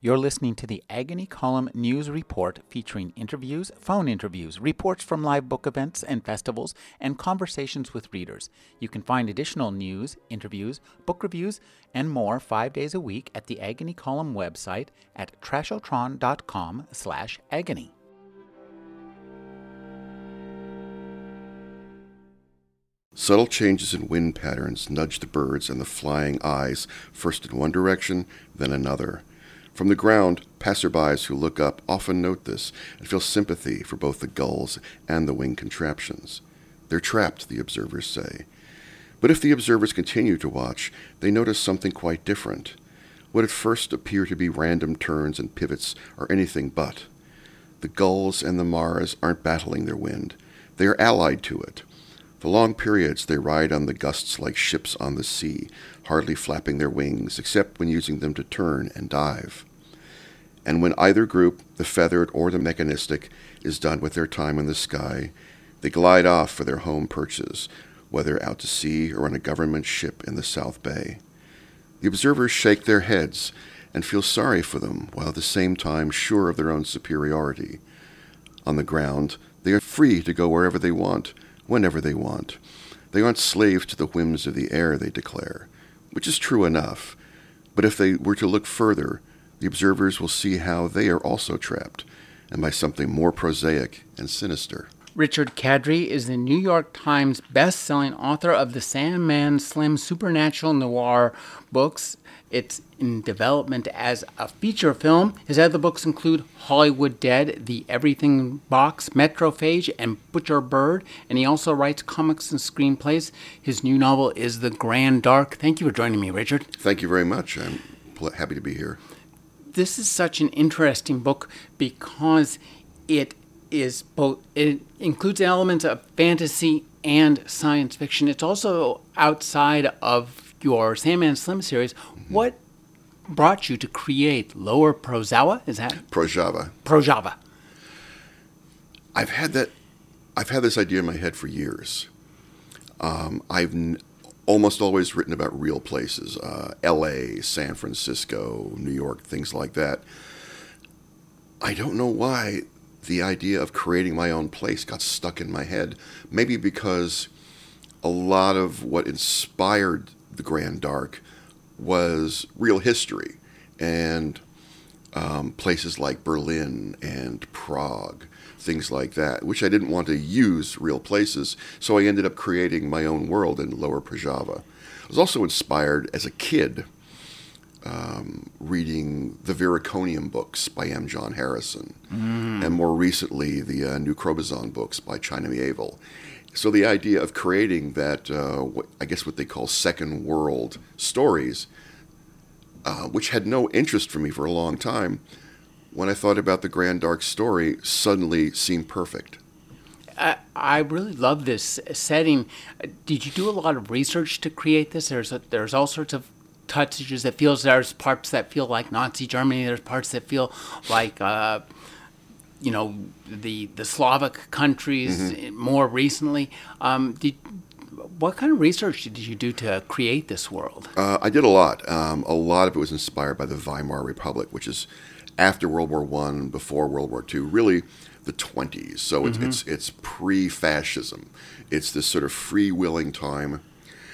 You're listening to the Agony Column News Report featuring interviews, phone interviews, reports from live book events and festivals, and conversations with readers. You can find additional news, interviews, book reviews, and more five days a week at the Agony Column website at trashotron.com slash agony. Subtle changes in wind patterns nudge the birds and the flying eyes first in one direction, then another. From the ground, passerbys who look up often note this and feel sympathy for both the gulls and the wing contraptions. They're trapped, the observers say. But if the observers continue to watch, they notice something quite different. What at first appear to be random turns and pivots are anything but. The gulls and the maras aren't battling their wind, they are allied to it. For long periods, they ride on the gusts like ships on the sea, hardly flapping their wings, except when using them to turn and dive and when either group, the feathered or the mechanistic, is done with their time in the sky, they glide off for their home perches, whether out to sea or on a government ship in the South Bay. The observers shake their heads and feel sorry for them, while at the same time sure of their own superiority. On the ground, they are free to go wherever they want, whenever they want. They aren't slaves to the whims of the air, they declare, which is true enough. But if they were to look further, the observers will see how they are also trapped, and by something more prosaic and sinister. Richard Kadrey is the New York Times best-selling author of the Sandman Slim supernatural noir books. It's in development as a feature film. His other books include Hollywood Dead, The Everything Box, Metrophage, and Butcher Bird, and he also writes comics and screenplays. His new novel is The Grand Dark. Thank you for joining me, Richard. Thank you very much. I'm happy to be here this is such an interesting book because it is both it includes elements of fantasy and science fiction. It's also outside of your Sandman Slim series. Mm-hmm. What brought you to create Lower Proszawa? Is that Proszawa? Proszawa. I've had that. I've had this idea in my head for years. Um, I've almost always written about real places uh, LA, San Francisco, New York, things like that. I don't know why the idea of creating my own place got stuck in my head. Maybe because a lot of what inspired the Grand Dark was real history and um, places like Berlin and Prague things like that, which I didn't want to use real places. So I ended up creating my own world in Lower Proszawa. I was also inspired as a kid um, reading the Viriconium books by M. John Harrison, mm. and more recently the uh, New Crobuzon books by China Miéville. So the idea of creating that, uh, what, I guess what they call second world stories, uh, which had no interest for me for a long time, when I thought about the Grand Dark story, suddenly seemed perfect. I, I really love this setting. Did you do a lot of research to create this? There's a, there's all sorts of touches that feels there's parts that feel like Nazi Germany. There's parts that feel like uh, you know the the Slavic countries mm-hmm. more recently. Um, did, what kind of research did you do to create this world? Uh, I did a lot. Um, a lot of it was inspired by the Weimar Republic, which is after World War One, before World War Two, really the 20s. So it's, mm-hmm. it's, it's pre-fascism. It's this sort of free-willing time.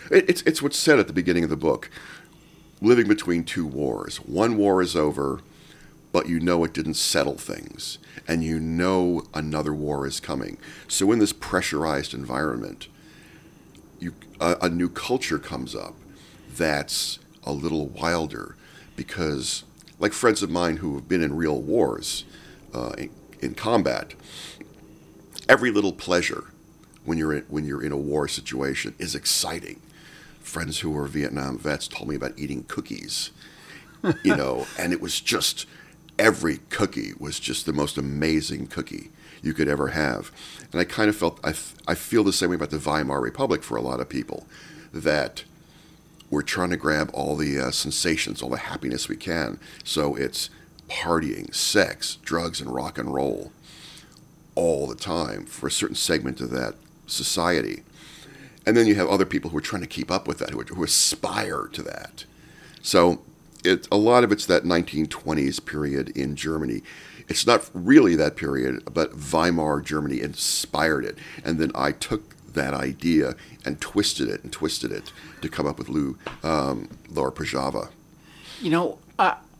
It, it's, it's what's said at the beginning of the book. Living between two wars. One war is over, but you know it didn't settle things, and you know another war is coming. So in this pressurized environment, you, a, a new culture comes up that's a little wilder because like friends of mine who have been in real wars, uh, in, in, combat, every little pleasure when you're in, when you're in a war situation is exciting. Friends who were Vietnam vets told me about eating cookies, you know, and it was just every cookie was just the most amazing cookie you could ever have. And I kind of felt I, I feel the same way about the Weimar Republic for a lot of people that we're trying to grab all the uh, sensations, all the happiness we can. So it's partying, sex, drugs, and rock and roll all the time for a certain segment of that society. And then you have other people who are trying to keep up with that, who, who aspire to that. So it a lot of it's that 1920s period in Germany. It's not really that period, but Weimar Germany inspired it, and then I took that idea and twisted it and twisted it to come up with Lou um, Lower Proszawa. You know,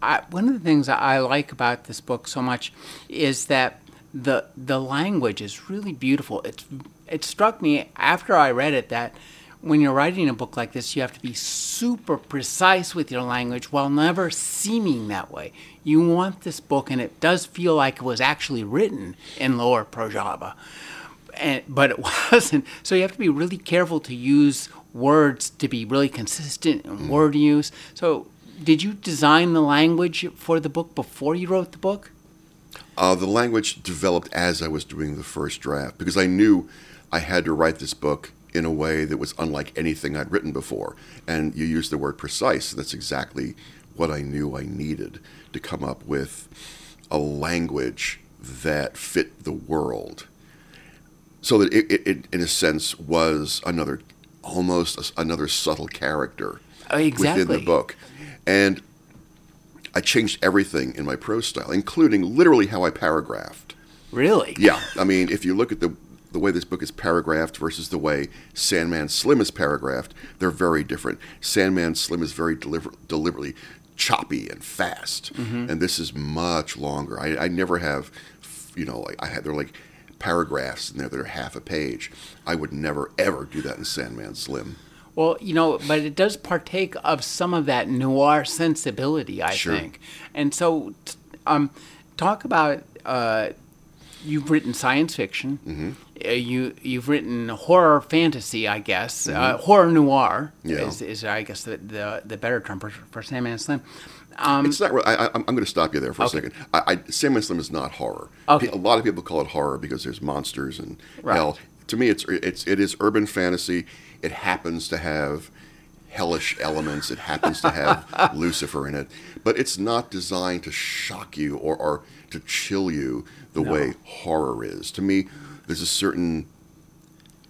I, one of the things I like about this book so much is that the the language is really beautiful. It's it struck me after I read it that when you're writing a book like this, you have to be super precise with your language while never seeming that way. You want this book, and it does feel like it was actually written in Lower Proszawa, and, but it wasn't. So you have to be really careful to use words to be really consistent in word use. So, did you design the language for the book before you wrote the book? Uh, the language developed as I was doing the first draft because I knew I had to write this book in a way that was unlike anything I'd written before. And you used the word precise. That's exactly what I knew I needed to come up with a language that fit the world. So that it, it, it in a sense, was another, almost another subtle character exactly. within the book. And I changed everything in my prose style, including literally how I paragraphed. Really? Yeah. I mean, if you look at the the way this book is paragraphed versus the way Sandman Slim is paragraphed, they're very different. Sandman Slim is very deliver- deliberately choppy and fast, Mm-hmm. and this is much longer. I, I never have, you know, like I had they're like paragraphs in there that are half a page. I would never ever do that in Sandman Slim. Well, you know, but it does partake of some of that noir sensibility, I Sure. think. And so, um, talk about uh, you've written science fiction. Mm-hmm. Uh, you you've written horror fantasy, I guess. Uh, horror noir Mm-hmm. Yeah. is, is, I guess, the, the, the better term for, for Sandman Slim. Um, It's not. re- I, I'm going to stop you there for Okay. a second. I, I, Sandman Slim is not horror. Okay. A lot of people call it horror because there's monsters and Right. hell. To me, it's it's it is urban fantasy. It happens to have hellish elements. It happens to have Lucifer in it, but it's not designed to shock you or, or to chill you the way horror is. To me, there's a certain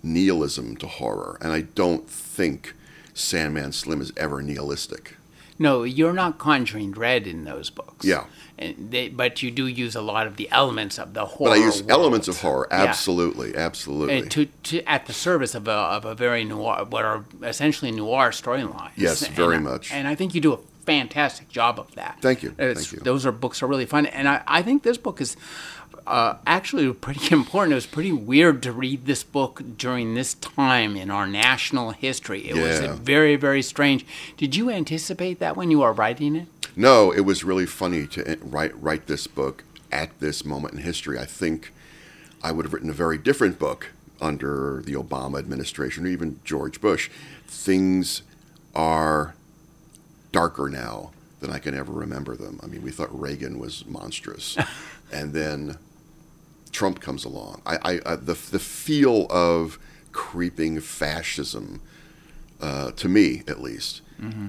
nihilism to horror, and I don't think Sandman Slim is ever nihilistic. No, you're not conjuring dread in those books. Yeah. And they, but you do use a lot of the elements of the horror. But I use world. elements of horror, Yeah. absolutely, absolutely. Uh, to, to at the service of a, of a very noir, what are essentially noir storylines. Yes, very And- much. And I think you do a fantastic job of that. Thank you, thank you. Those are books are really fun, and I, I think this book is uh, actually pretty important. It was pretty weird to read this book during this time in our national history. It was very very strange. Did you anticipate that when you were writing it? no, it was really funny to uh, write write this book at this moment in history. I think I would have written a very different book under the Obama administration or even George Bush. Things are darker now than I can ever remember them. I mean, we thought Reagan was monstrous, and then Trump comes along. I, I, I the the feel of creeping fascism, uh, to me at least,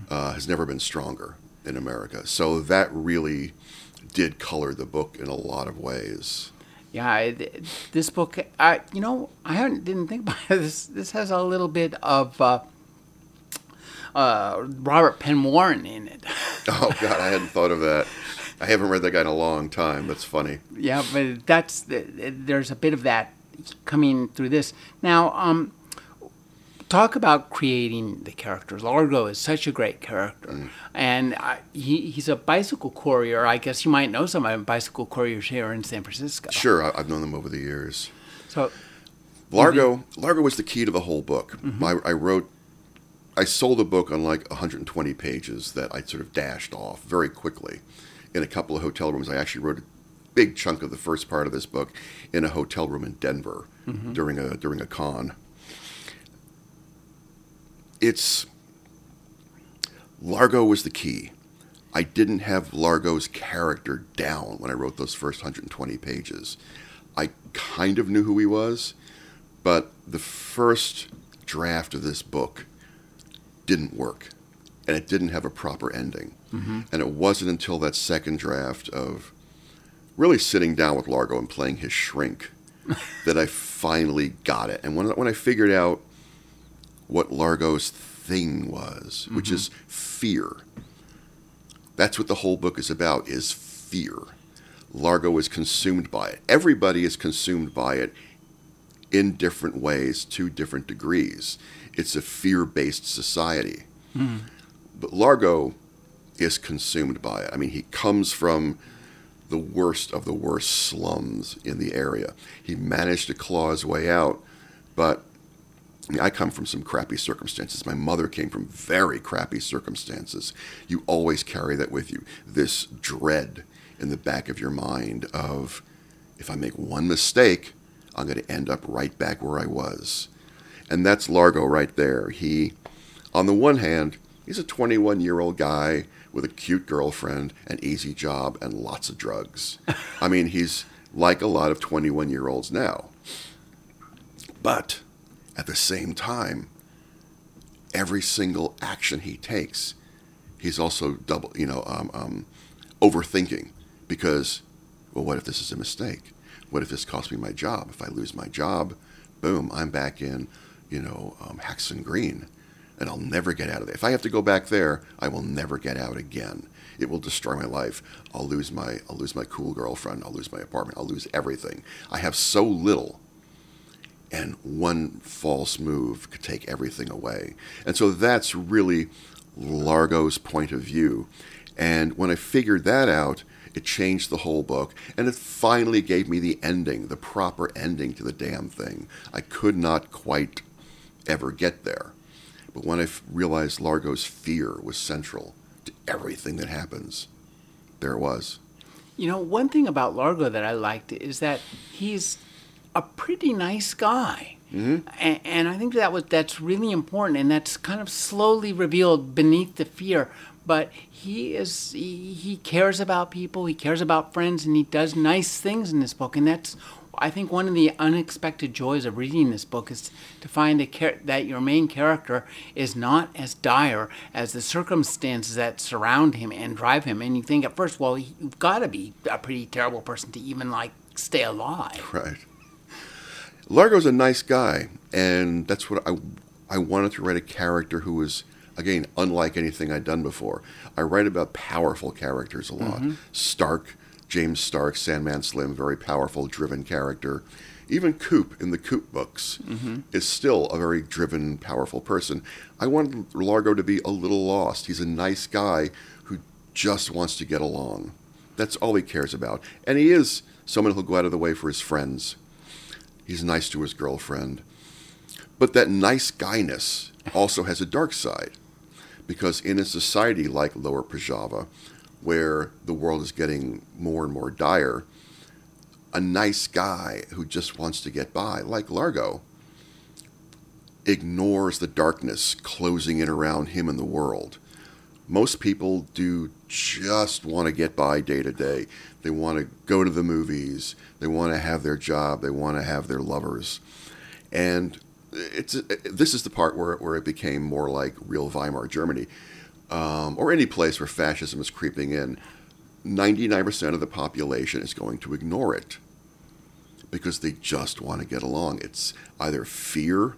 uh, has never been stronger in America. So that really did color the book in a lot of ways. Yeah, I, this book, I you know, I haven't didn't think about it. This. This has a little bit of uh, uh, Robert Penn Warren in it. Oh God, I hadn't thought of that. I haven't read that guy in a long time. That's funny. yeah, but that's there's a bit of that coming through this. Now, um, talk about creating the characters. Largo is such a great character, and I, he, he's a bicycle courier. I guess you might know some of bicycle couriers here in San Francisco. Sure, I, I've known them over the years. So, Largo, Largo was the key to the whole book. I, I wrote, I sold a book on like 120 pages that I sort of dashed off very quickly in a couple of hotel rooms. I actually wrote a big chunk of the first part of this book in a hotel room in Denver mm-hmm. during a during a con. It's Largo was the key. I didn't have Largo's character down when I wrote those first 120 pages. I kind of knew who he was, but the first draft of this book didn't work and it didn't have a proper ending. And it wasn't until that second draft of really sitting down with Largo and playing his shrink that I finally got it. And when, when I figured out what Largo's thing was, which is fear, That's what the whole book is about is fear. Largo is consumed by it. Everybody is consumed by it in different ways to different degrees. It's a fear-based society. Mm. But Largo is consumed by it. I mean, he comes from the worst of the worst slums in the area. He managed to claw his way out, but I, mean, I come from some crappy circumstances. My mother came from very crappy circumstances. You always carry that with you. This dread in the back of your mind of if I make one mistake, I'm going to end up right back where I was. And that's Largo right there. He, on the one hand, he's a 21 year old guy with a cute girlfriend, an easy job, and lots of drugs. I mean, he's like a lot of 21 year olds now. But at the same time, every single action he takes, he's also double, you know, um, um, overthinking because, well, what if this is a mistake? What if this costs me my job? If I lose my job, boom, I'm back in, you know, um, Green and I'll never get out of there. If I have to go back there, I will never get out again. It will destroy my life. I'll lose my I'll lose my cool girlfriend. I'll lose my apartment. I'll lose everything. I have so little, and one false move could take everything away. And so that's really Largo's point of view. And when I figured that out, it changed the whole book, and it finally gave me the ending, the proper ending to the damn thing. I could not quite ever get there. But when I realized Largo's fear was central to everything that happens, there it was. You know, one thing about Largo that I liked is that he's a pretty nice guy. Mm-hmm. And, and I think that was that's really important, and that's kind of slowly revealed beneath the fear. But he is he, he cares about people, he cares about friends, and he does nice things in this book, and that's I think one of the unexpected joys of reading this book is to find char- that your main character is not as dire as the circumstances that surround him and drive him. And you think at first, well, you've got to be a pretty terrible person to even like stay alive. Right. Largo's a nice guy, and that's what I I wanted to write a character who was again unlike anything I'd done before. I write about powerful characters a lot. Mm-hmm. Stark James Stark, Sandman Slim, very powerful, driven character. Even Coop in the Coop books mm-hmm. is still a very driven, powerful person. I wanted Largo to be a little lost. He's a nice guy who just wants to get along. That's all he cares about. And he is someone who'll go out of the way for his friends. He's nice to his girlfriend. But that nice guyness also has a dark side. Because in a society like Lower Proszawa, where the world is getting more and more dire, a nice guy who just wants to get by, like Largo, ignores the darkness closing in around him and the world. Most people do just want to get by day to day. They want to go to the movies. They want to have their job. They want to have their lovers. And it's this is the part where, where it became more like real Weimar Germany um, or any place where fascism is creeping in, 99% of the population is going to ignore it because they just want to get along. It's either fear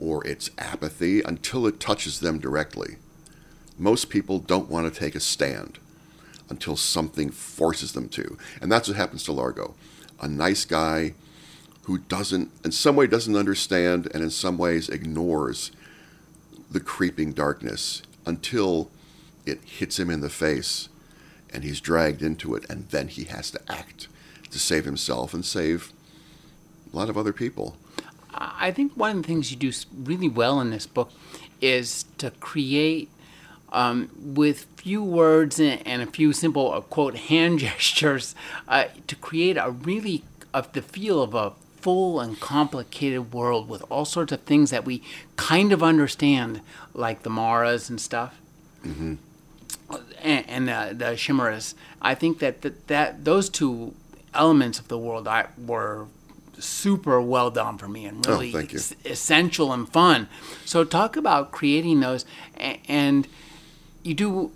or it's apathy until it touches them directly. Most people don't want to take a stand until something forces them to. And that's what happens to Largo. A nice guy who doesn't, in some way, doesn't understand and in some ways ignores the creeping darkness until it hits him in the face and he's dragged into it, and then he has to act to save himself and save a lot of other people. I think one of the things you do really well in this book is to create, um, with few words and, a few simple uh, quote hand gestures, uh, to create a really of the feel of a full and complicated world with all sorts of things that we kind of understand, like the Maras and stuff. Mm-hmm. And, and uh, the Chimeras. I think that, that that those two elements of the world I, were super well done for me and oh, really oh, es- essential and fun. So talk about creating those, and, and you do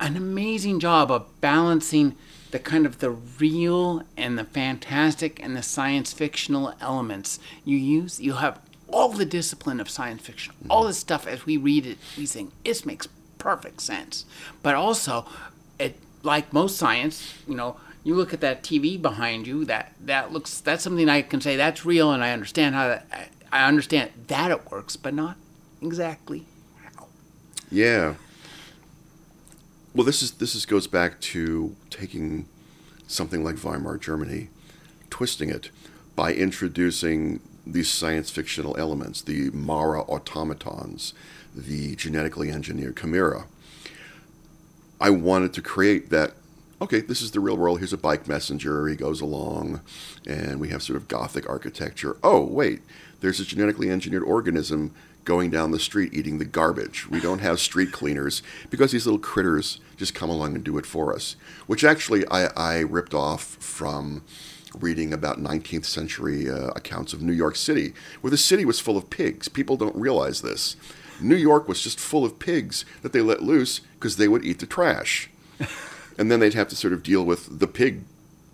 an amazing job of balancing the kind of the real and the fantastic and the science fictional elements you use you have all the discipline of science fiction mm-hmm. all this stuff as we read it we think this makes perfect sense but also it like most science, you know, you look at that TV behind you. That that looks that's something I can say that's real, and I understand how that, I understand that it works, but not exactly how. Yeah. Well, this is this is goes back to taking something like Weimar Germany, twisting it by introducing these science fictional elements, the Mara automatons, the genetically engineered chimera. I wanted to create that. Okay, this is the real world. Here's a bike messenger. He goes along, and we have sort of gothic architecture. Oh, wait, there's a genetically engineered organism going down the street eating the garbage. We don't have street cleaners because these little critters just come along and do it for us. Which actually I, I ripped off from reading about 19th century uh, accounts of New York City, where the city was full of pigs. People don't realize this. New York was just full of pigs that they let loose because they would eat the trash. and then they'd have to sort of deal with the pig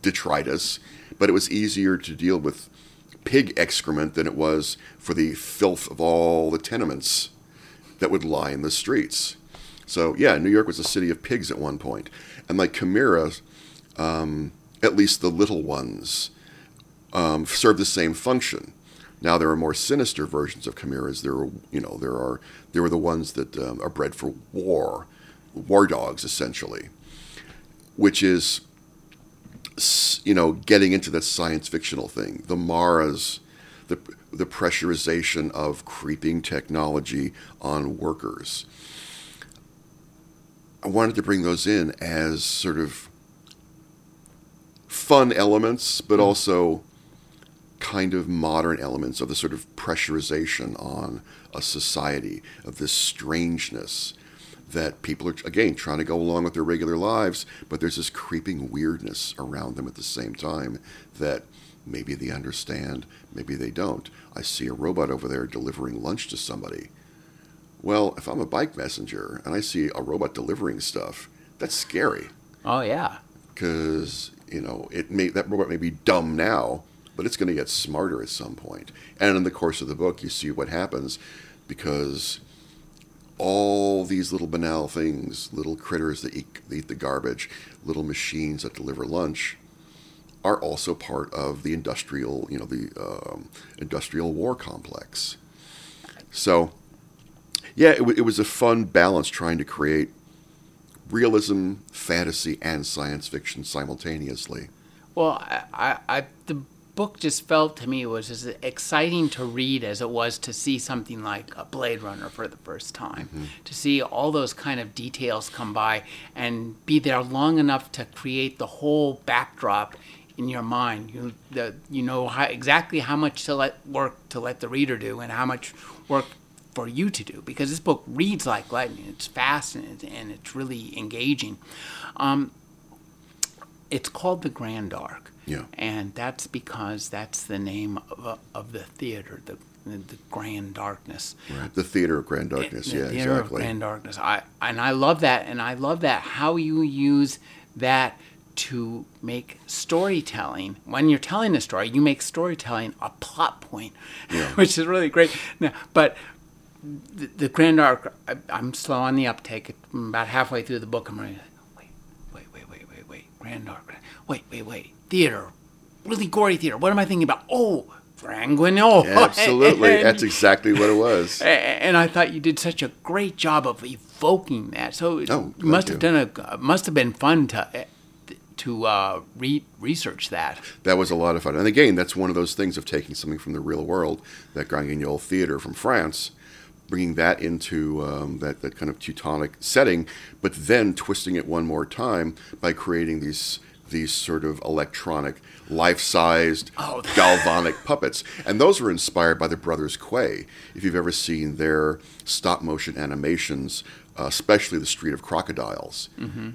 detritus, but it was easier to deal with pig excrement than it was for the filth of all the tenements that would lie in the streets. So, yeah, New York was a city of pigs at one point. And like Chimera, um, at least the little ones, um, serve the same function. Now there are more sinister versions of chimeras. There are, you know, there are there are the ones that um, are bred for war, war dogs essentially, which is, you know, getting into that science fictional thing. The Maras, the the pressurization of creeping technology on workers. I wanted to bring those in as sort of fun elements, but hmm. also kind of modern elements of the sort of pressurization on a society, of this strangeness that people are, again, trying to go along with their regular lives, but there's this creeping weirdness around them at the same time that maybe they understand, maybe they don't. I see a robot over there delivering lunch to somebody. Well, if I'm a bike messenger and I see a robot delivering stuff, that's scary. Oh, yeah. Because, you know, it may, that robot may be dumb now, but it's going to get smarter at some point. And in the course of the book, you see what happens because all these little banal things, little critters that eat, eat the garbage, little machines that deliver lunch, are also part of the industrial, you know, the um, industrial war complex. So, yeah, it, w- it was a fun balance trying to create realism, fantasy, and science fiction simultaneously. Well, I, I, I the book just felt to me was as exciting to read as it was to see something like a Blade Runner for the first time. Mm-hmm. To see all those kind of details come by and be there long enough to create the whole backdrop in your mind. You the, you know how, exactly how much to let work to let the reader do and how much work for you to do because this book reads like lightning. It's fast and, it's, and it's really engaging. Um, it's called The Grand Dark. Yeah. And that's because that's the name of, of the theater, the, the Grand Darkness. Right. The Theater of Grand Darkness, the yeah, the theater exactly. of Grand Darkness. I, and I love that. And I love that how you use that to make storytelling. When you're telling a story, you make storytelling a plot point, Yeah. which is really great. Now, but the, the Grand Dark, I, I'm slow on the uptake. I'm about halfway through the book, I'm ready. Grand. Wait, wait, wait. Theater, really gory theater. What am I thinking about? Oh, Grand Guignol. Absolutely. And- That's exactly what it was. and I thought you did such a great job of evoking that. So it Oh, must have you. done a must have been fun to to uh, re- research that. That was a lot of fun. And again, that's one of those things of taking something from the real world, that Grand Guignol theater from France, bringing that into um, that, that kind of Teutonic setting, but then twisting it one more time by creating these these sort of electronic, life-sized, Oh. galvanic puppets. And those were inspired by the brothers Quay. If you've ever seen their stop-motion animations, uh, especially the Street of Crocodiles,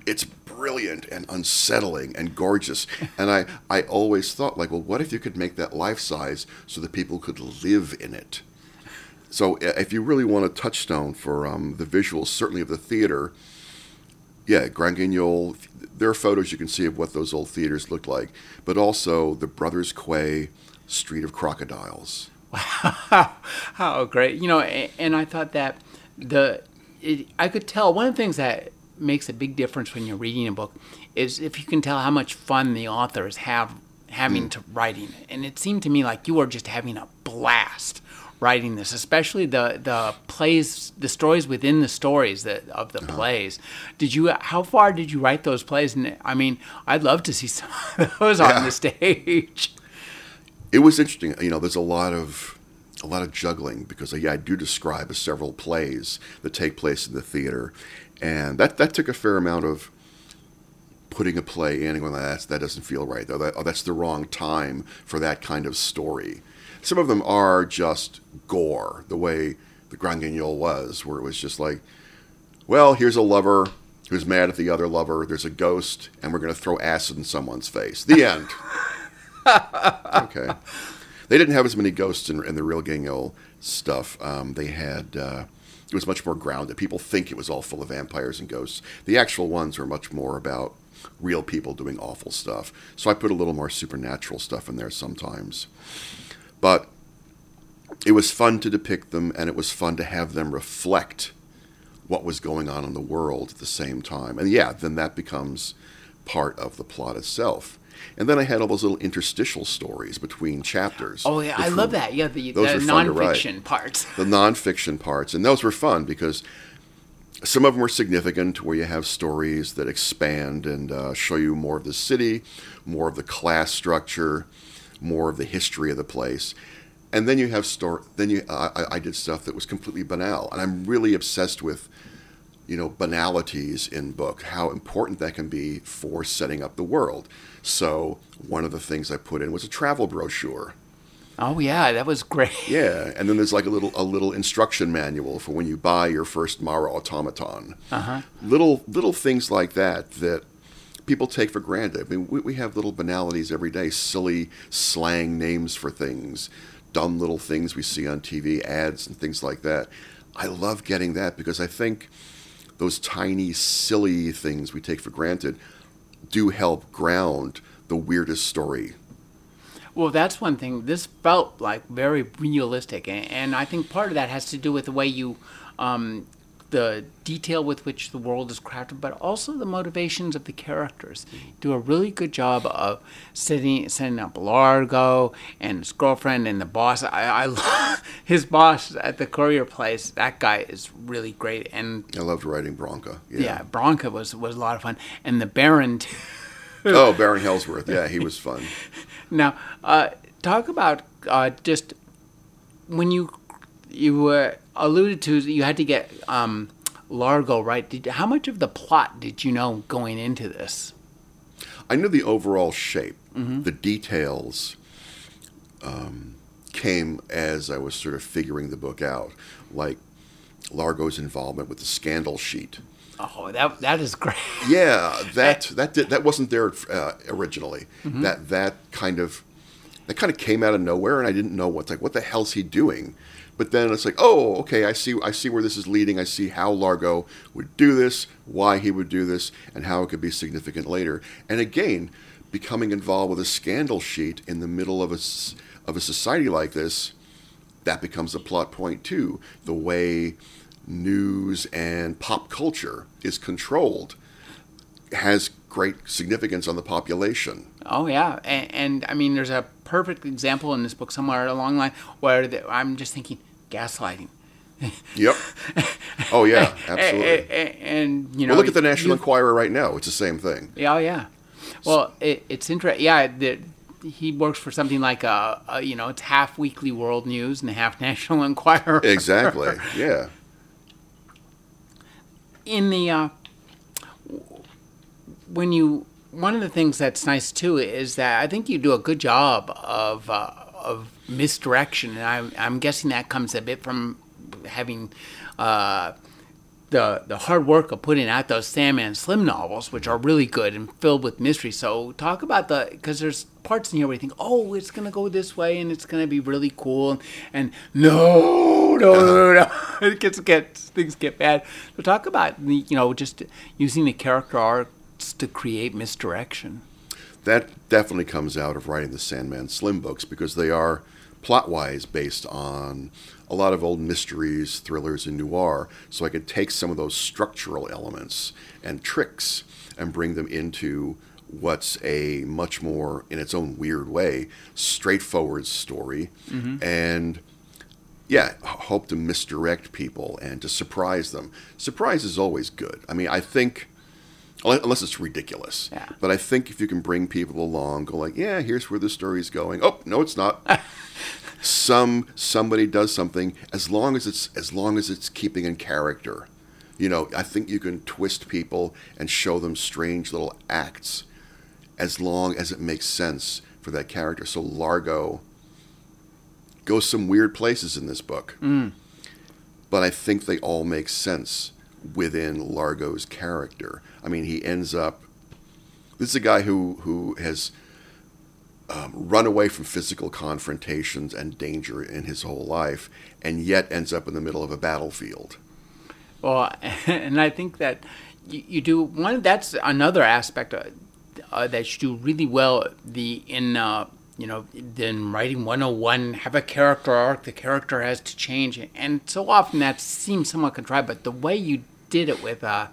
it's brilliant and unsettling and gorgeous. And I, I always thought, like, well, what if you could make that life-size so that people could live in it? So if you really want a touchstone for um, the visuals, certainly of the theater, yeah, Grand Guignol, there are photos you can see of what those old theaters looked like, but also the Brothers Quay Street of Crocodiles. Wow, How great, you know! And I thought that the it, I could tell one of the things that makes a big difference when you're reading a book is if you can tell how much fun the authors have having to writing it. And it seemed to me like you were just having a blast writing this, especially the the plays, the stories within the stories that of the uh-huh. plays. Did you? How far did you write those plays? And I mean, I'd love to see some of those Yeah. on the stage. It was interesting. You know, there's a lot of a lot of juggling because uh, yeah, I do describe several plays that take place in the theater, and that that took a fair amount of putting a play in and going, that's, that doesn't feel right though. That, oh, that's the wrong time for that kind of story. Some of them are just gore, the way the Grand Guignol was, where it was just like, well, here's a lover who's mad at the other lover. There's a ghost, and we're going to throw acid in someone's face. The end. okay. They didn't have as many ghosts in, in the real Guignol stuff. Um, they had uh, it was much more grounded. People think it was all full of vampires and ghosts. The actual ones are much more about real people doing awful stuff. So I put a little more supernatural stuff in there sometimes. But it was fun to depict them, and it was fun to have them reflect what was going on in the world at the same time. And yeah, then that becomes part of the plot itself. And then I had all those little interstitial stories between chapters. Oh yeah, I love that. Yeah, the, the those were fun to write. nonfiction parts. the nonfiction parts, and those were fun because some of them were significant, where you have stories that expand and uh, show you more of the city, more of the class structure, more of the history of the place, and then you have story. Then you, I, I- I did stuff that was completely banal, and I'm really obsessed with, you know, banalities in book. How important that can be for setting up the world. So one of the things I put in was a travel brochure. Oh yeah, that was great. Yeah, and then there's like a little a little instruction manual for when you buy your first Mara automaton. Uh-huh. Little little things like that that people take for granted. I mean, we, we have little banalities every day, silly slang names for things, dumb little things we see on TV ads and things like that. I love getting that because I think those tiny silly things we take for granted do help ground the weirdest story Well, that's one thing. This felt like very realistic, a- and I think part of that has to do with the way you, um, the detail with which the world is crafted, but also the motivations of the characters. Do a really good job of setting setting up Largo and his girlfriend and the boss. I, I love his boss at the courier place. That guy is really great, and I loved writing Bronca. yeah, Bronca was was a lot of fun, and the Baron. Too. Oh, Baron Hellsworth. Yeah, he was fun. Now, uh, talk about uh, just when you you were alluded to you had to get um, Largo right. Did, how much of the plot did you know going into this? I knew the overall shape. The details um, came as I was sort of figuring the book out, like Largo's involvement with the scandal sheet. Oh, that that is great. Yeah, that that did, that wasn't there uh, originally. That that kind of that kind of came out of nowhere, and I didn't know what's like. What the hell's he doing? But then it's like, oh, okay, I see. I see where this is leading. I see how Largo would do this, why he would do this, and how it could be significant later. And again, becoming involved with a scandal sheet in the middle of a of a society like this, that becomes a plot point too. The way news and pop culture is controlled has great significance on the population. Oh yeah, and, and I mean, there's a perfect example in this book somewhere along the line where the, I'm just thinking gaslighting. Yep. Oh yeah, absolutely. And, and, and, you know, Well, look at the National you- Enquirer right now. It's the same thing. Yeah, oh, yeah. Well, it, it's interesting. Yeah, the, he works for something like a, a, you know, it's half Weekly World News and half National Enquirer. Exactly. Yeah. In the uh, when you one of the things that's nice too is that I think you do a good job of uh, of misdirection, and I'm I'm guessing that comes a bit from having. Uh, the the hard work of putting out those Sandman Slim novels, which are really good and filled with mystery. So talk about the because there's parts in here where you think, oh, it's gonna go this way and it's gonna be really cool, and, and no, no, no, no, it gets gets things get bad. So talk about you know just using the character arcs to create misdirection. That definitely comes out of writing the Sandman Slim books because they are plot wise based on a lot of old mysteries, thrillers, and noir, so I could take some of those structural elements and tricks and bring them into what's a much more, in its own weird way, straightforward story. Mm-hmm. And yeah, hope to misdirect people and to surprise them. Surprise is always good. I mean, I think, unless it's ridiculous. Yeah. But I think if you can bring people along, go like, yeah, here's where the story's going. Oh, no, it's not. Some somebody does something as long as it's as long as it's keeping in character. You know, I think you can twist people and show them strange little acts as long as it makes sense for that character. So Largo goes some weird places in this book. Mm. But I think they all make sense within Largo's character. I mean, he ends up. This is a guy who who has um, run away from physical confrontations and danger in his whole life, and yet ends up in the middle of a battlefield. Well, and I think that you, you do one. That's another aspect uh, uh, that you do really well. The in uh, you know in writing 101, have a character arc. The character has to change, and so often that seems somewhat contrived. But the way you did it with uh,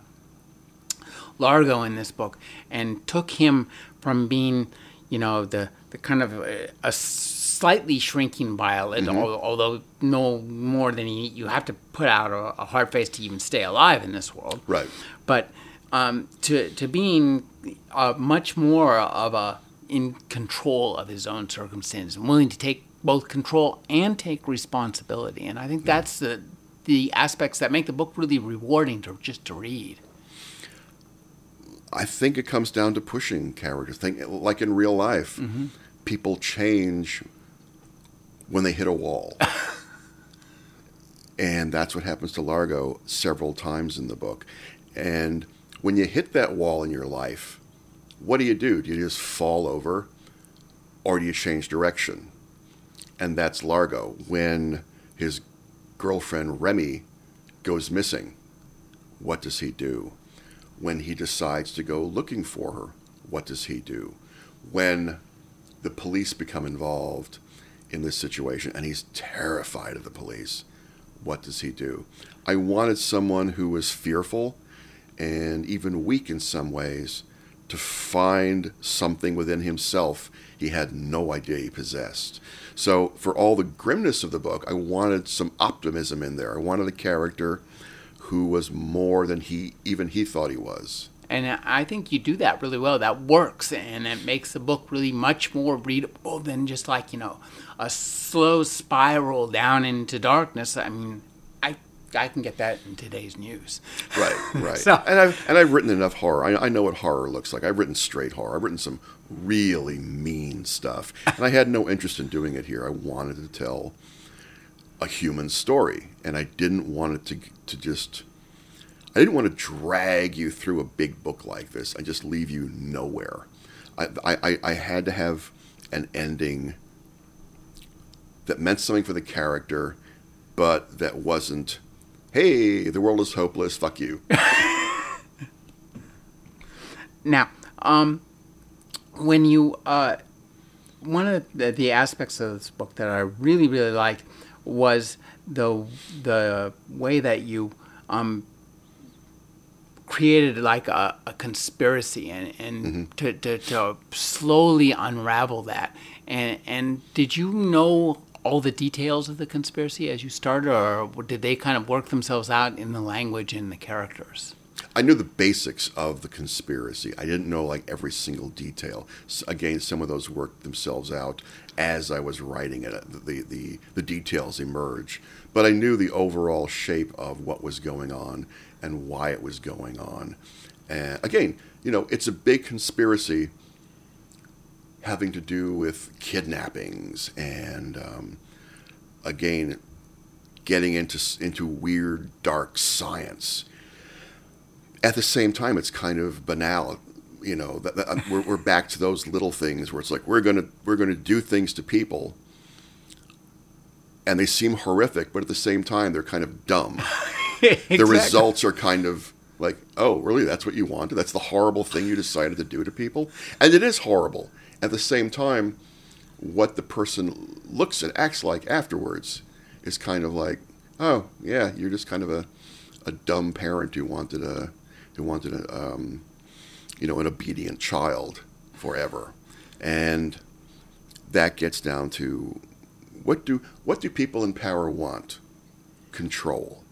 Largo in this book, and took him from being, you know, the the kind of a, a slightly shrinking violet, al- although no more than he, you have to put out a, a hard face to even stay alive in this world. Right. But um, to to being uh, much more of a in control of his own circumstances, and willing to take both control and take responsibility, and I think that's the the aspects that make the book really rewarding to just to read. I think it comes down to pushing characters. Think like in real life, mm-hmm. people change when they hit a wall, and that's what happens to Largo several times in the book. And when you hit that wall in your life, what do you do? Do you just fall over, or do you change direction? And that's Largo when his girlfriend Remy goes missing. What does he do? when he decides to go looking for her, what does he do? When the police become involved in this situation and he's terrified of the police, what does he do? I wanted someone who was fearful and even weak in some ways to find something within himself he had no idea he possessed. So, for all the grimness of the book, I wanted some optimism in there. I wanted a character who was more than he even he thought he was. And I think you do that really well. That works, and it makes the book really much more readable than just like you know a slow spiral down into darkness. I mean, I can get that in today's news. Right, right. So- and I've and I've written enough horror. I, I know what horror looks like. I've written straight horror. I've written some really mean stuff, and I had no interest in doing it here. I wanted to tell a human story, and I didn't want it to to just. I didn't want to drag you through a big book like this and just leave you nowhere. I, I, I had to have an ending that meant something for the character, but that wasn't, hey, the world is hopeless, fuck you. Now, um, when you uh, one of the, the aspects of this book that I really really liked was the the way that you um, created like a, a conspiracy and, and to, to, to slowly unravel that. And and did you know all the details of the conspiracy as you started, or did they kind of work themselves out in the language and the characters? I knew the basics of the conspiracy. I didn't know like every single detail. S again, some of those worked themselves out as I was writing it. Uh, the, the the details emerge, but I knew the overall shape of what was going on and why it was going on. And again, you know, it's a big conspiracy having to do with kidnappings and um, again getting into into weird dark science at the same time, it's kind of banal. You know, that, that, we're, we're back to those little things where it's like we're gonna we're gonna do things to people, and they seem horrific, but at the same time, they're kind of dumb. The results are kind of like, oh, really? That's what you wanted? That's the horrible thing you decided to do to people, and it is horrible. At the same time, what the person looks and acts like afterwards is kind of like, oh yeah, you're just kind of a, a dumb parent who wanted a who wanted a um, you know an obedient child forever, and that gets down to what do what do people in power want? Control.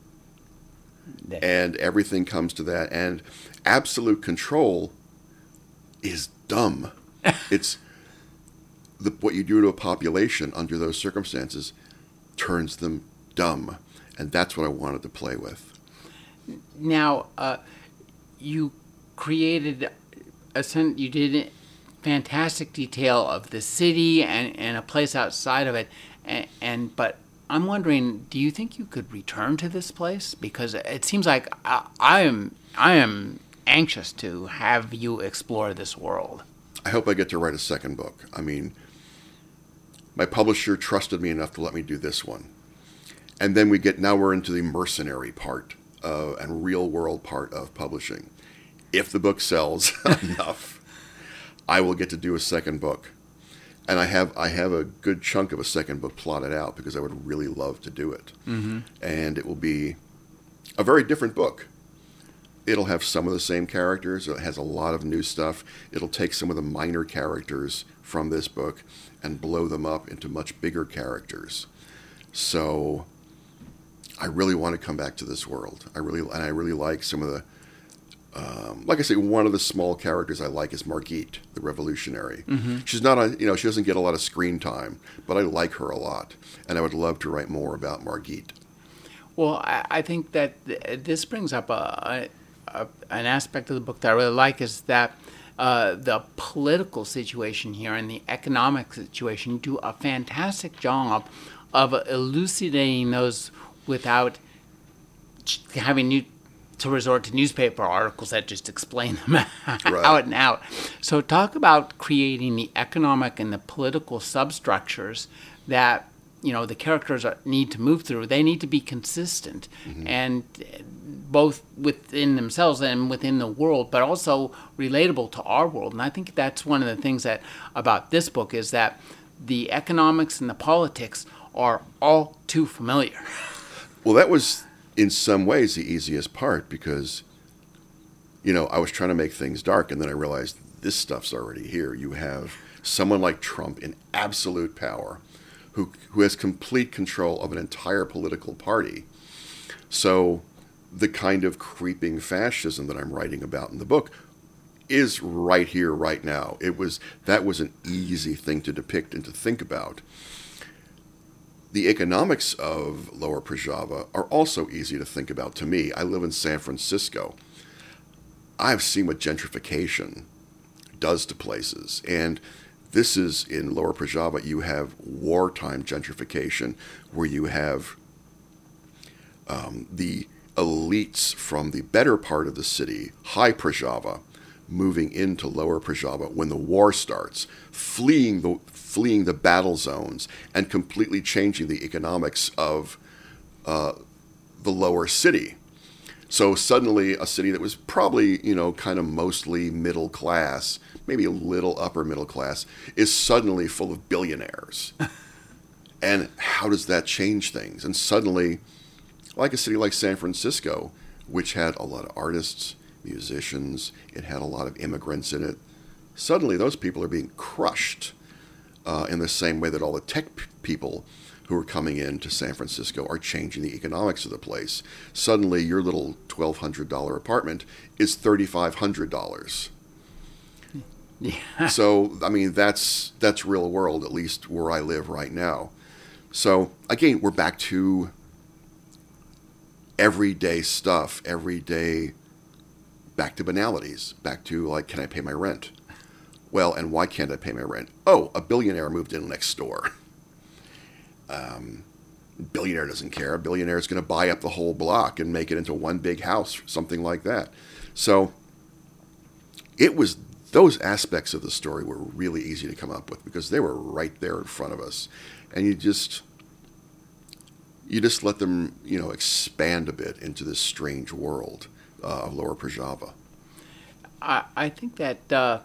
And everything comes to that and absolute control is dumb. it's the, what you do to a population under those circumstances turns them dumb, and that's what I wanted to play with. Now, uh, you created a sen- you did fantastic detail of the city and, and a place outside of it, and, and but I'm wondering, do you think you could return to this place? Because it seems like I, I am I am anxious to have you explore this world. I hope I get to write a second book. I mean, my publisher trusted me enough to let me do this one. And then we get now we're into the mercenary part uh, and real world part of publishing. If the book sells enough, I will get to do a second book. And I have I have a good chunk of a second book plotted out because I would really love to do it. Mm-hmm. And it will be a very different book. It'll have some of the same characters. It has a lot of new stuff. It'll take some of the minor characters from this book and blow them up into much bigger characters. So I really want to come back to this world. I really and I really like some of the um, like I say, one of the small characters I like is Margit, the revolutionary. Mm-hmm. She's not a, you know, she doesn't get a lot of screen time, but I like her a lot, and I would love to write more about Margit. Well, I, I think that th- this brings up a, a, an aspect of the book that I really like is that uh, the political situation here and the economic situation do a fantastic job of elucidating those without having new, to resort to newspaper articles that just explain them right. out and out. So, talk about creating the economic and the political substructures that you know the characters are, need to move through. They need to be consistent, mm-hmm. and both within themselves and within the world, but also relatable to our world. And I think that's one of the things that about this book is that the economics and the politics are all too familiar. Well, that was in some ways the easiest part because, you know, I was trying to make things dark, and then I realized this stuff's already here. You have someone like Trump in absolute power who, who has complete control of an entire political party. So the kind of creeping fascism that I'm writing about in the book is right here, right now. It was that was an easy thing to depict and to think about. The economics of Lower Proszawa are also easy to think about to me. I live in San Francisco. I've seen what gentrification does to places, and this is in Lower Proszawa. You have wartime gentrification, where you have um, the elites from the better part of the city, High Proszawa, moving into Lower Proszawa when the war starts, fleeing the fleeing the battle zones and completely changing the economics of uh, the lower city. So suddenly, a city that was probably you know kind of mostly middle class, maybe a little upper middle class, is suddenly full of billionaires. and how does that change things? And suddenly like a city like San Francisco, which had a lot of artists, musicians, it had a lot of immigrants in it. Suddenly, those people are being crushed uh, in the same way that all the tech p- people who are coming in to San Francisco are changing the economics of the place. Suddenly, your little $1,200 apartment is $3,500. Yeah. So, I mean, that's that's real world, at least where I live right now. So, again, we're back to everyday stuff, everyday back to banalities, back to like, can I pay my rent? Well, and why can't I pay my rent? Oh, a billionaire moved in next door. Um, billionaire doesn't care. A billionaire is going to buy up the whole block and make it into one big house, something like that. So it was those aspects of the story were really easy to come up with because they were right there in front of us, and you just you just let them, you know, expand a bit into this strange world uh, of Lower Proszawa. I, I think that uh,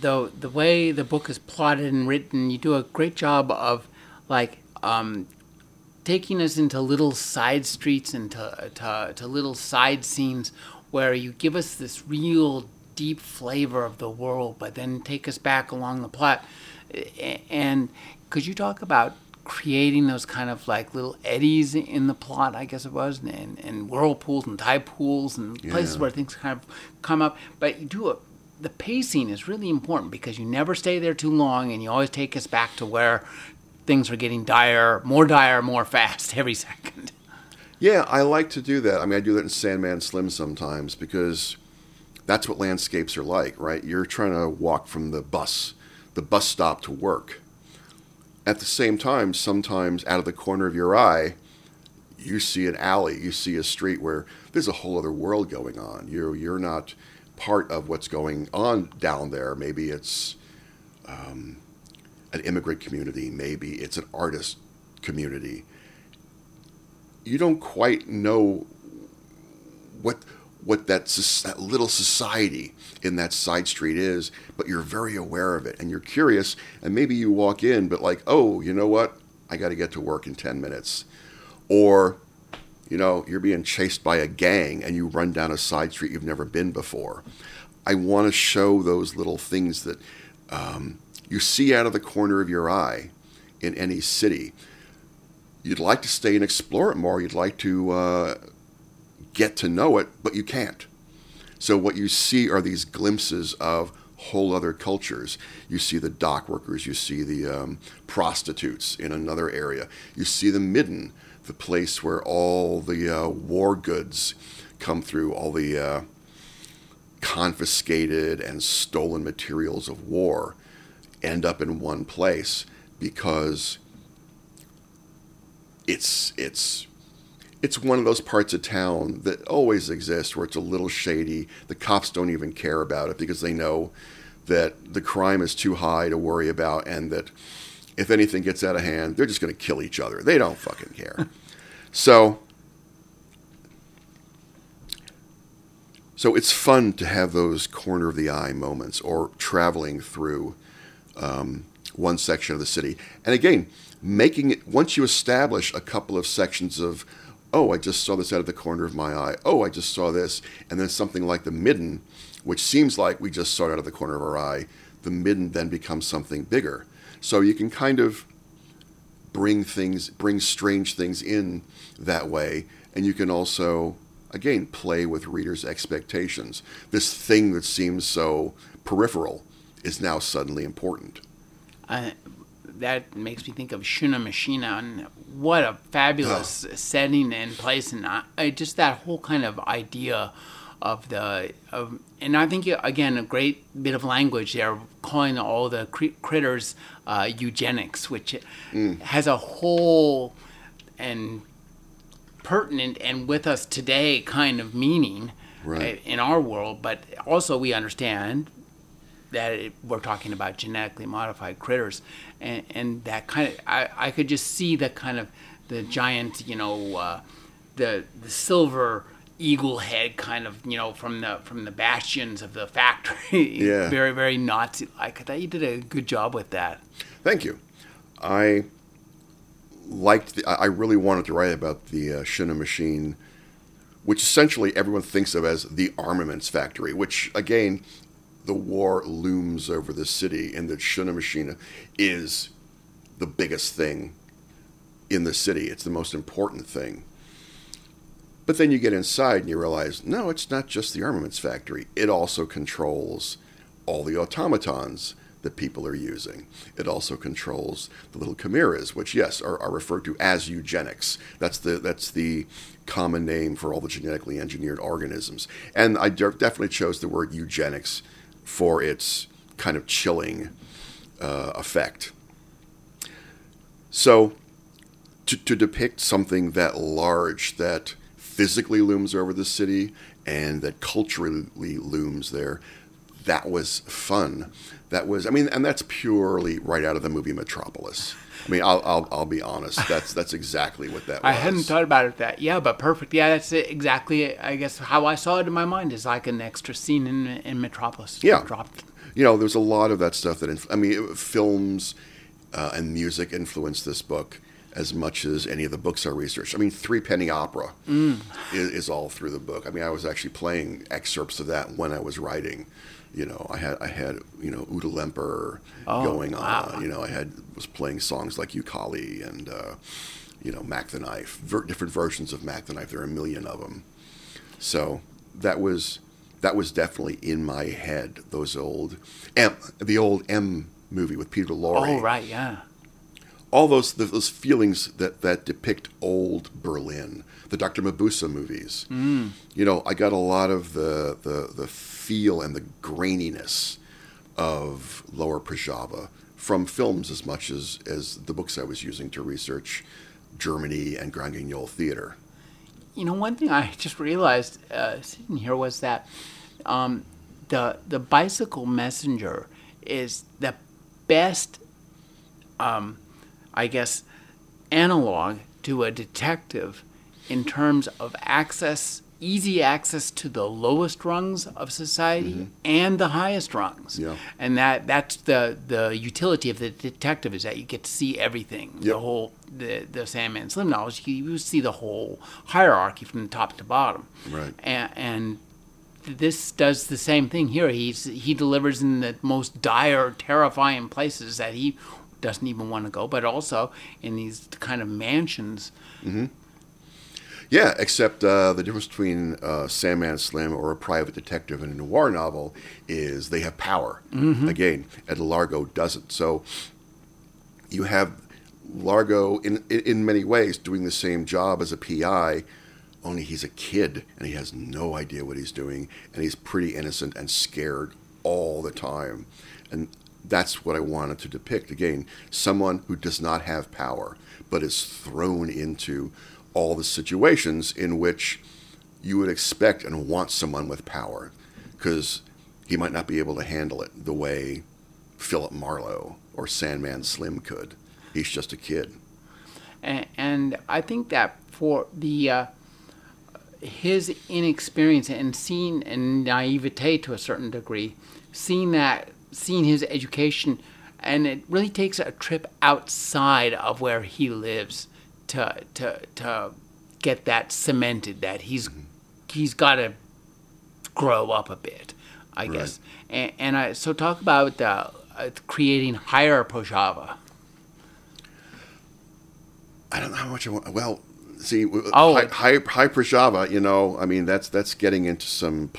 the the way the book is plotted and written, you do a great job of like um, taking us into little side streets and to, to, to little side scenes where you give us this real deep flavor of the world, but then take us back along the plot. And could you talk about creating those kind of like little eddies in the plot, I guess it was, and, and whirlpools and tide pools and places where things kind of come up. But you do it. The pacing is really important because you never stay there too long, and you always take us back to where things are getting dire, more dire, more fast every second. Yeah, I like to do that. I mean, I do that in Sandman Slim sometimes because that's what landscapes are like, right? You're trying to walk from the bus, the bus stop to work. At the same time, sometimes out of the corner of your eye, you see an alley, you see a street where there's a whole other world going on. You're you're not part of what's going on down there. Maybe it's um, an immigrant community. Maybe it's an artist community you don't quite know what what that, that little society in that side street is, but you're very aware of it and you're curious. And maybe you walk in, but like, oh, you know what? I got to get to work in 10 minutes. Or, you know, you're being chased by a gang and you run down a side street you've never been before. I want to show those little things that um, you see out of the corner of your eye in any city you'd like to stay and explore it more. You'd like to uh, get to know it, but you can't. So what you see are these glimpses of whole other cultures. You see the dock workers. You see the um, prostitutes in another area. You see the midden, the place where all the uh, war goods come through, all the uh, confiscated and stolen materials of war end up in one place because it's it's it's one of those parts of town that always exists where it's a little shady. The cops don't even care about it because they know that the crime is too high to worry about and that if anything gets out of hand, they're just going to kill each other. They don't fucking care. so so it's fun to have those corner of the eye moments or traveling through um, one section of the city. And again, making it once you establish a couple of sections of oh i just saw this out of the corner of my eye. Oh i just saw this. And then something like the midden which seems like we just saw it out of the corner of our eye the midden then becomes something bigger. So you can kind of bring things bring strange things in that way. And you can also again play with readers expectations. This thing that seems so peripheral is now suddenly important. Uh, that makes me think of Shuna Machina what a fabulous setting and place, and I, I, just that whole kind of idea of the of, and I think again a great bit of language there, calling all the cr- critters uh, eugenics, which has a whole and pertinent and with us today kind of meaning Right. uh, in our world, but also we understand that it, we're talking about genetically modified critters, and, and that kind of I, I could just see the kind of the giant, you know, uh, the the silver eagle head kind of you know from the from the bastions of the factory. Yeah. very very Nazi like. I thought you did a good job with that. Thank you. I liked. The, I really wanted to write about the uh, Shina machine, which essentially everyone thinks of as the armaments factory. Which again, the war looms over the city, and the Shina machine is the biggest thing in the city. It's the most important thing. But then you get inside and you realize, no, it's not just the armaments factory. It also controls all the automatons that people are using. It also controls the little chimeras, which yes are, are referred to as eugenics. That's the that's the common name for all the genetically engineered organisms. And I de- definitely chose the word eugenics for its kind of chilling uh, effect. So to, to depict something that large that physically looms over the city and that culturally looms there that was fun that was i mean and that's purely right out of the movie metropolis mean i'll, I'll, I'll be honest that's that's exactly what that was I hadn't thought about it that. Yeah, but perfect. Yeah, that's it, exactly. I guess how I saw it in my mind is like an extra scene in in Metropolis. Yeah. dropped. you know there's a lot of that stuff that inf- i mean films uh, and music influenced this book as much as any of the books I researched. I mean, Three Penny Opera is, is all through the book. I mean, I was actually playing excerpts of that when I was writing. You know, I had I had you know Ute Lemper Oh, going wow. on. You know, I had was playing songs like Youkali and uh, you know Mack the Knife, ver- different versions of Mack the Knife. There are a million of them. So that was that was definitely in my head. Those old M, the old M movie with Peter Lorre Oh, right, yeah. all those those feelings that that depict old Berlin, the Dr. Mabuse movies. Mm. You know, I got a lot of the the the feel and the graininess of Lower Proszawa from films as much as as the books I was using to research Germany and Grand Guignol theater. You know, one thing I just realized uh, sitting here was that um, the the bicycle messenger is the best, um, I guess, analog to a detective in terms of access, easy access to the lowest rungs of society mm-hmm. and the highest rungs. Yeah. And that that's the the utility of the detective is that you get to see everything, Yep. the whole the the Sandman Slim knowledge. You, you see the whole hierarchy from the top to bottom. Right. And, and this does the same thing here. He's he delivers in the most dire, terrifying places that he doesn't even want to go, but also in these kind of mansions. Mm-hmm. Yeah, except uh, the difference between uh, Sandman Slim or a private detective and a noir novel is they have power. Again, Ed Largo doesn't. So you have Largo in in many ways doing the same job as a PI, only he's a kid and he has no idea what he's doing, and he's pretty innocent and scared all the time, and that's what I wanted to depict. Again, someone who does not have power but is thrown into all the situations in which you would expect and want someone with power, because he might not be able to handle it the way Philip Marlowe or Sandman Slim could. He's just a kid. and, and I think that for the uh, his inexperience and seeing and naivete to a certain degree, seeing that, seeing his education, and it really takes a trip outside of where he lives to to to get that cemented that he's he's got to grow up a bit, I Right. guess. And, and I so talk about uh, uh, creating higher Proszawa. I don't know how much I want. Well, see, Oh. high, high, high Proszawa, you know, I mean, that's that's getting into some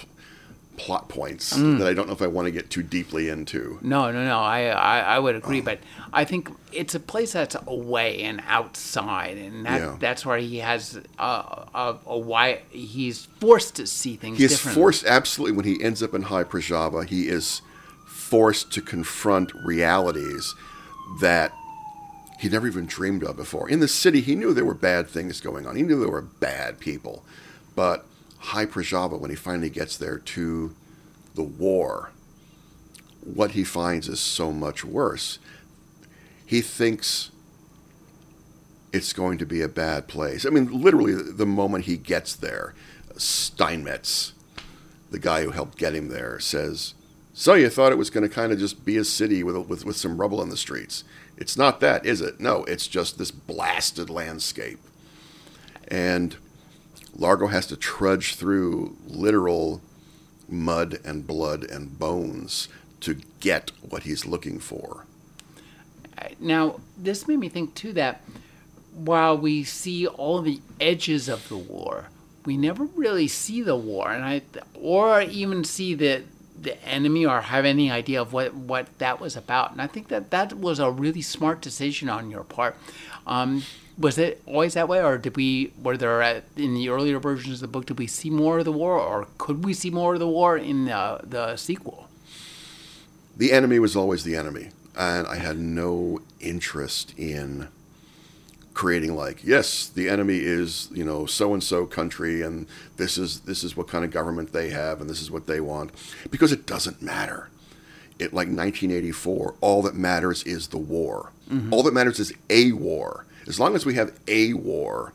plot points Mm. that I don't know if I want to get too deeply into. No, no, no. I, I, I would agree, Oh. but I think it's a place that's away and outside, and that Yeah. that's where he has a, a, a why he's forced to see things. He is forced, absolutely, when he ends up in High Proszawa, he is forced to confront realities that he never even dreamed of before. In the city, he knew there were bad things going on. He knew there were bad people. But High Proszawa, when he finally gets there to the war, what he finds is so much worse. He thinks it's going to be a bad place. I mean, literally, the moment he gets there, Steinmetz, the guy who helped get him there, says, "So you thought it was going to kind of just be a city with, with with some rubble in the streets? It's not that, is it? No, it's just this blasted landscape." And Largo has to trudge through literal mud and blood and bones to get what he's looking for. Now, this made me think too that while we see all the edges of the war, we never really see the war, and I or even see the the enemy or have any idea of what what that was about. And I think that that was a really smart decision on your part. Um, was it always that way, or did we were there uh, in the earlier versions of the book? Did we see more of the war, or could we see more of the war in the the sequel? the enemy was always the enemy and i had no interest in creating like yes the enemy is you know so and so country and this is this is what kind of government they have and this is what they want because it doesn't matter it like 1984 all that matters is the war all that matters is a war as long as we have a war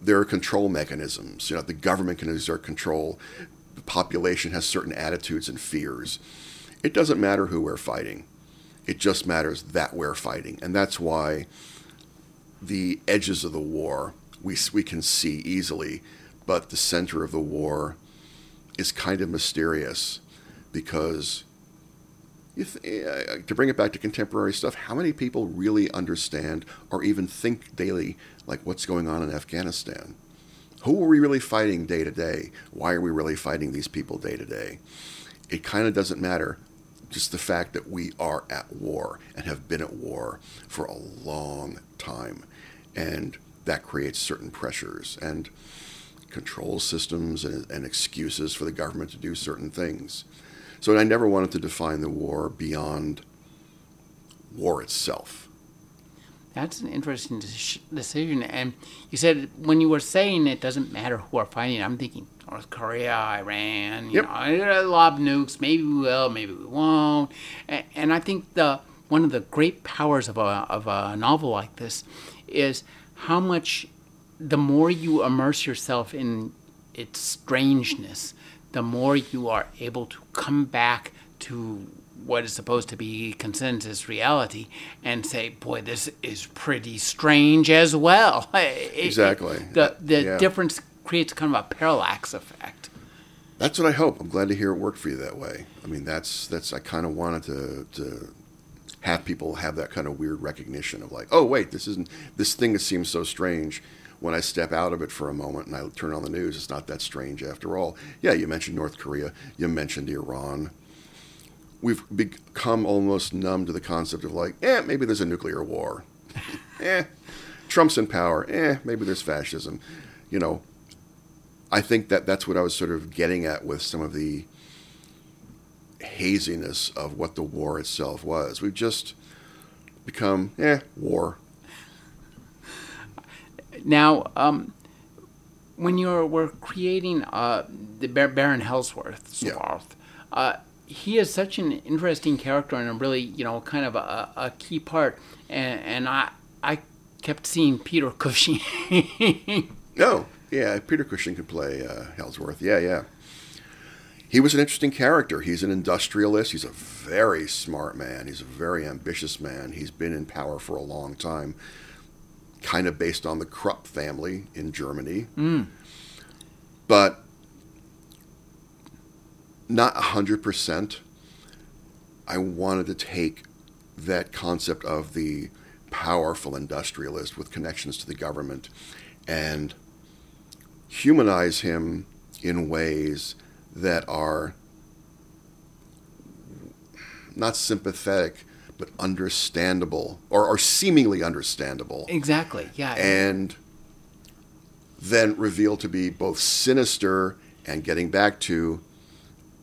there are control mechanisms you know the government can exert control the population has certain attitudes and fears it doesn't matter who we're fighting. It just matters that we're fighting. And that's why the edges of the war we we can see easily, but the center of the war is kind of mysterious because th- uh, to bring it back to contemporary stuff, how many people really understand or even think daily like what's going on in Afghanistan? Who are we really fighting day to day? Why are we really fighting these people day to day? It kind of doesn't matter. Just the fact that we are at war and have been at war for a long time. And that creates certain pressures and control systems and, and excuses for the government to do certain things. So I never wanted to define the war beyond war itself. That's an interesting decision. And you said when you were saying it doesn't matter who are fighting, I'm thinking North Korea, Iran, you yep. know, a lot of nukes. Maybe we will, maybe we won't. And I think the one of the great powers of a, of a novel like this is how much the more you immerse yourself in its strangeness, the more you are able to come back to what is supposed to be consensus reality and say, boy, this is pretty strange as well. exactly. It, the the yeah. difference creates kind of a parallax effect. That's what I hope. I'm glad to hear it worked for you that way. I mean, that's that's I kind of wanted to to have people have that kind of weird recognition of like, oh wait, this isn't this thing that seems so strange when I step out of it for a moment and I turn on the news, it's not that strange after all. Yeah, you mentioned North Korea, you mentioned Iran. We've become almost numb to the concept of like, eh, maybe there's a nuclear war. eh, Trump's in power. Eh, maybe there's fascism. You know, I think that that's what I was sort of getting at with some of the haziness of what the war itself was. We've just become, eh, war. Now, um, when you were creating uh, the Baron Hellsworth, yeah. uh, he is such an interesting character and a really, you know, kind of a, a key part. And, and I, I kept seeing Peter Cushing. oh, yeah, Peter Cushing could play uh, Hellsworth. Yeah, yeah. He was an interesting character. He's an industrialist. He's a very smart man. He's a very ambitious man. He's been in power for a long time kind of based on the Krupp family in Germany. Mm. But not 100%. I wanted to take that concept of the powerful industrialist with connections to the government and humanize him in ways that are not sympathetic but understandable or, or seemingly understandable. Exactly. Yeah. And then revealed to be both sinister and getting back to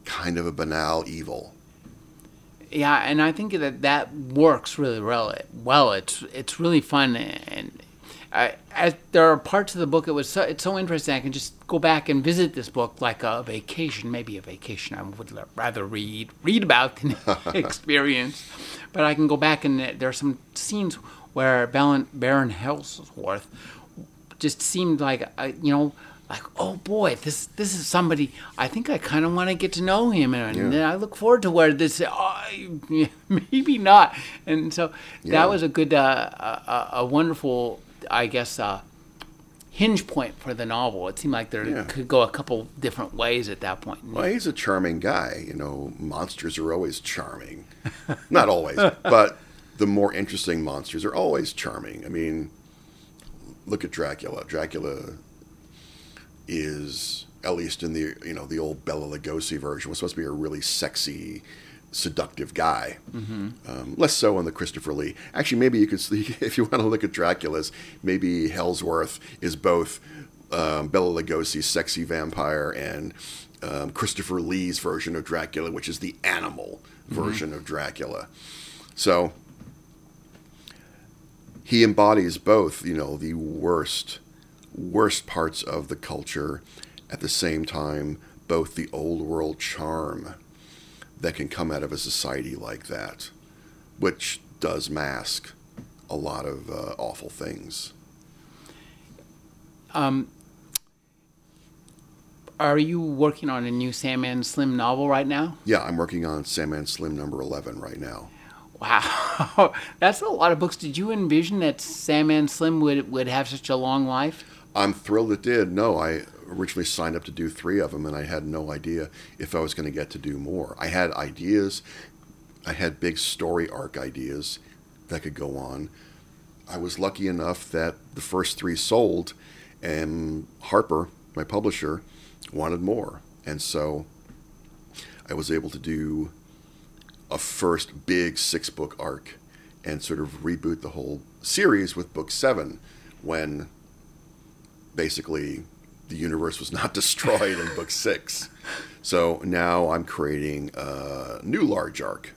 kind of a banal evil. Yeah, and I think that that works really well. Well, it's it's really fun, and I, as there are parts of the book it was so, it's so interesting. I can just go back and visit this book like a vacation, maybe a vacation I would rather read read about than experience. But I can go back and there are some scenes where Baron, Baron Hellsworth just seemed like uh, you know like oh boy this this is somebody I think I kind of want to get to know him and yeah. I look forward to where this oh, maybe not and so yeah. that was a good uh, a, a wonderful I guess, uh, hinge point for the novel. It seemed like there yeah. could go a couple different ways at that point. Well, he's a charming guy. You know, monsters are always charming. Not always, but the more interesting monsters are always charming. I mean, look at Dracula. Dracula is at least in the you know the old Bela Lugosi version was supposed to be a really sexy seductive guy. Mm-hmm. Um, less so on the Christopher Lee. Actually, maybe you could see, if you want to look at Dracula's, maybe Hellsworth is both um, Bela Lugosi's sexy vampire and um, Christopher Lee's version of Dracula, which is the animal mm-hmm. version of Dracula. So he embodies both, you know, the worst, worst parts of the culture at the same time, both the old world charm that can come out of a society like that, which does mask a lot of uh, awful things. Um, are you working on a new Sandman Slim novel right now? Yeah, I'm working on Sandman Slim number 11 right now. Wow, that's a lot of books. Did you envision that Sandman Slim would would have such a long life? I'm thrilled it did. No, I originally signed up to do three of them, and I had no idea if I was going to get to do more. I had ideas, I had big story arc ideas that could go on. I was lucky enough that the first three sold, and Harper, my publisher, wanted more. And so I was able to do a first big six book arc and sort of reboot the whole series with book seven when basically the universe was not destroyed in book six. So now I'm creating a new large arc.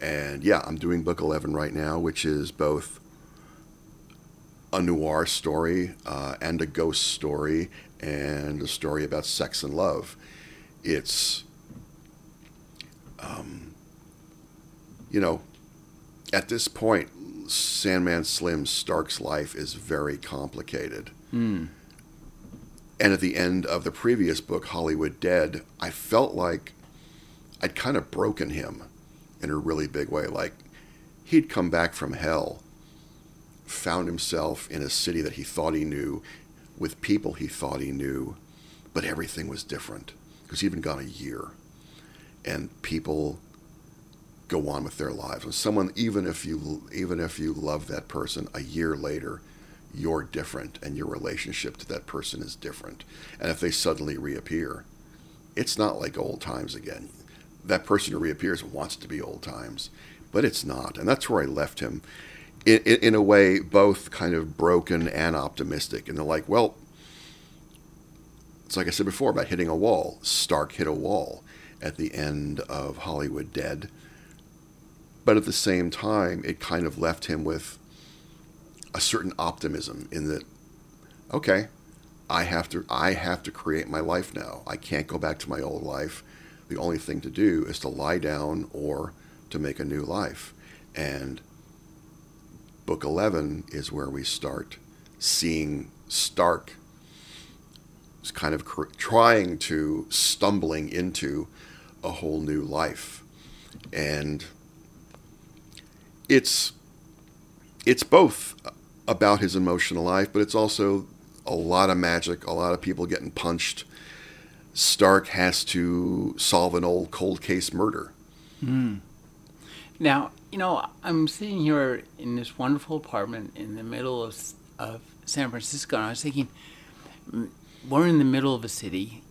And yeah, I'm doing book 11 right now, which is both a noir story uh, and a ghost story and a story about sex and love. It's, um, you know, at this point, Sandman Slim Stark's life is very complicated. Hmm. And at the end of the previous book, Hollywood Dead, I felt like I'd kind of broken him in a really big way. Like he'd come back from hell, found himself in a city that he thought he knew, with people he thought he knew, but everything was different because he'd been gone a year. And people go on with their lives. And someone, even if you even if you love that person, a year later, you're different, and your relationship to that person is different. And if they suddenly reappear, it's not like old times again. That person who reappears wants to be old times, but it's not. And that's where I left him. In, in, in a way, both kind of broken and optimistic. And they're like, well, it's like I said before about hitting a wall. Stark hit a wall at the end of Hollywood Dead. But at the same time, it kind of left him with a certain optimism in that, okay, I have to I have to create my life now. I can't go back to my old life. The only thing to do is to lie down or to make a new life. And book 11 is where we start seeing Stark kind of cr- trying to stumbling into a whole new life. And it's it's both about his emotional life, but it's also a lot of magic, a lot of people getting punched. Stark has to solve an old cold case murder. Mm. Now, you know, I'm sitting here in this wonderful apartment in the middle of, of San Francisco, and I was thinking, we're in the middle of a city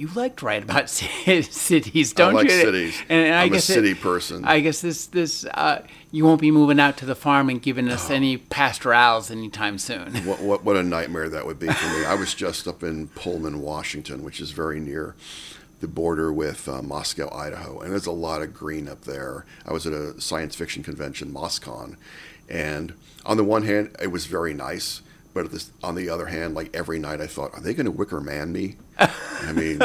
you like to write about cities, don't you? I like you? cities. And, and I I'm guess a city it, person. I guess this this uh, you won't be moving out to the farm and giving us oh. any pastorals anytime soon. What, what what a nightmare that would be for me. I was just up in Pullman, Washington, which is very near the border with uh, Moscow, Idaho, and there's a lot of green up there. I was at a science fiction convention, MosCon, and on the one hand, it was very nice but this, on the other hand, like every night I thought, are they going to Wicker Man me? I mean,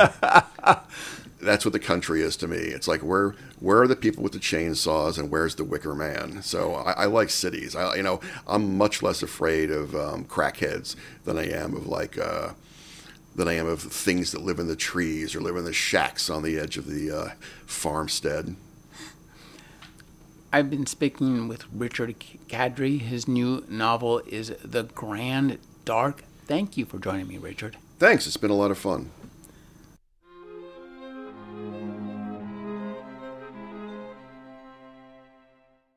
that's what the country is to me. It's like where where are the people with the chainsaws and where's the Wicker Man? So I, I like cities. I you know I'm much less afraid of um, crackheads than I am of like. Uh, than I am of things that live in the trees or live in the shacks on the edge of the uh, farmstead. I've been speaking with Richard Kadrey. His new novel is The Grand Dark. Thank you for joining me, Richard. Thanks. It's been a lot of fun.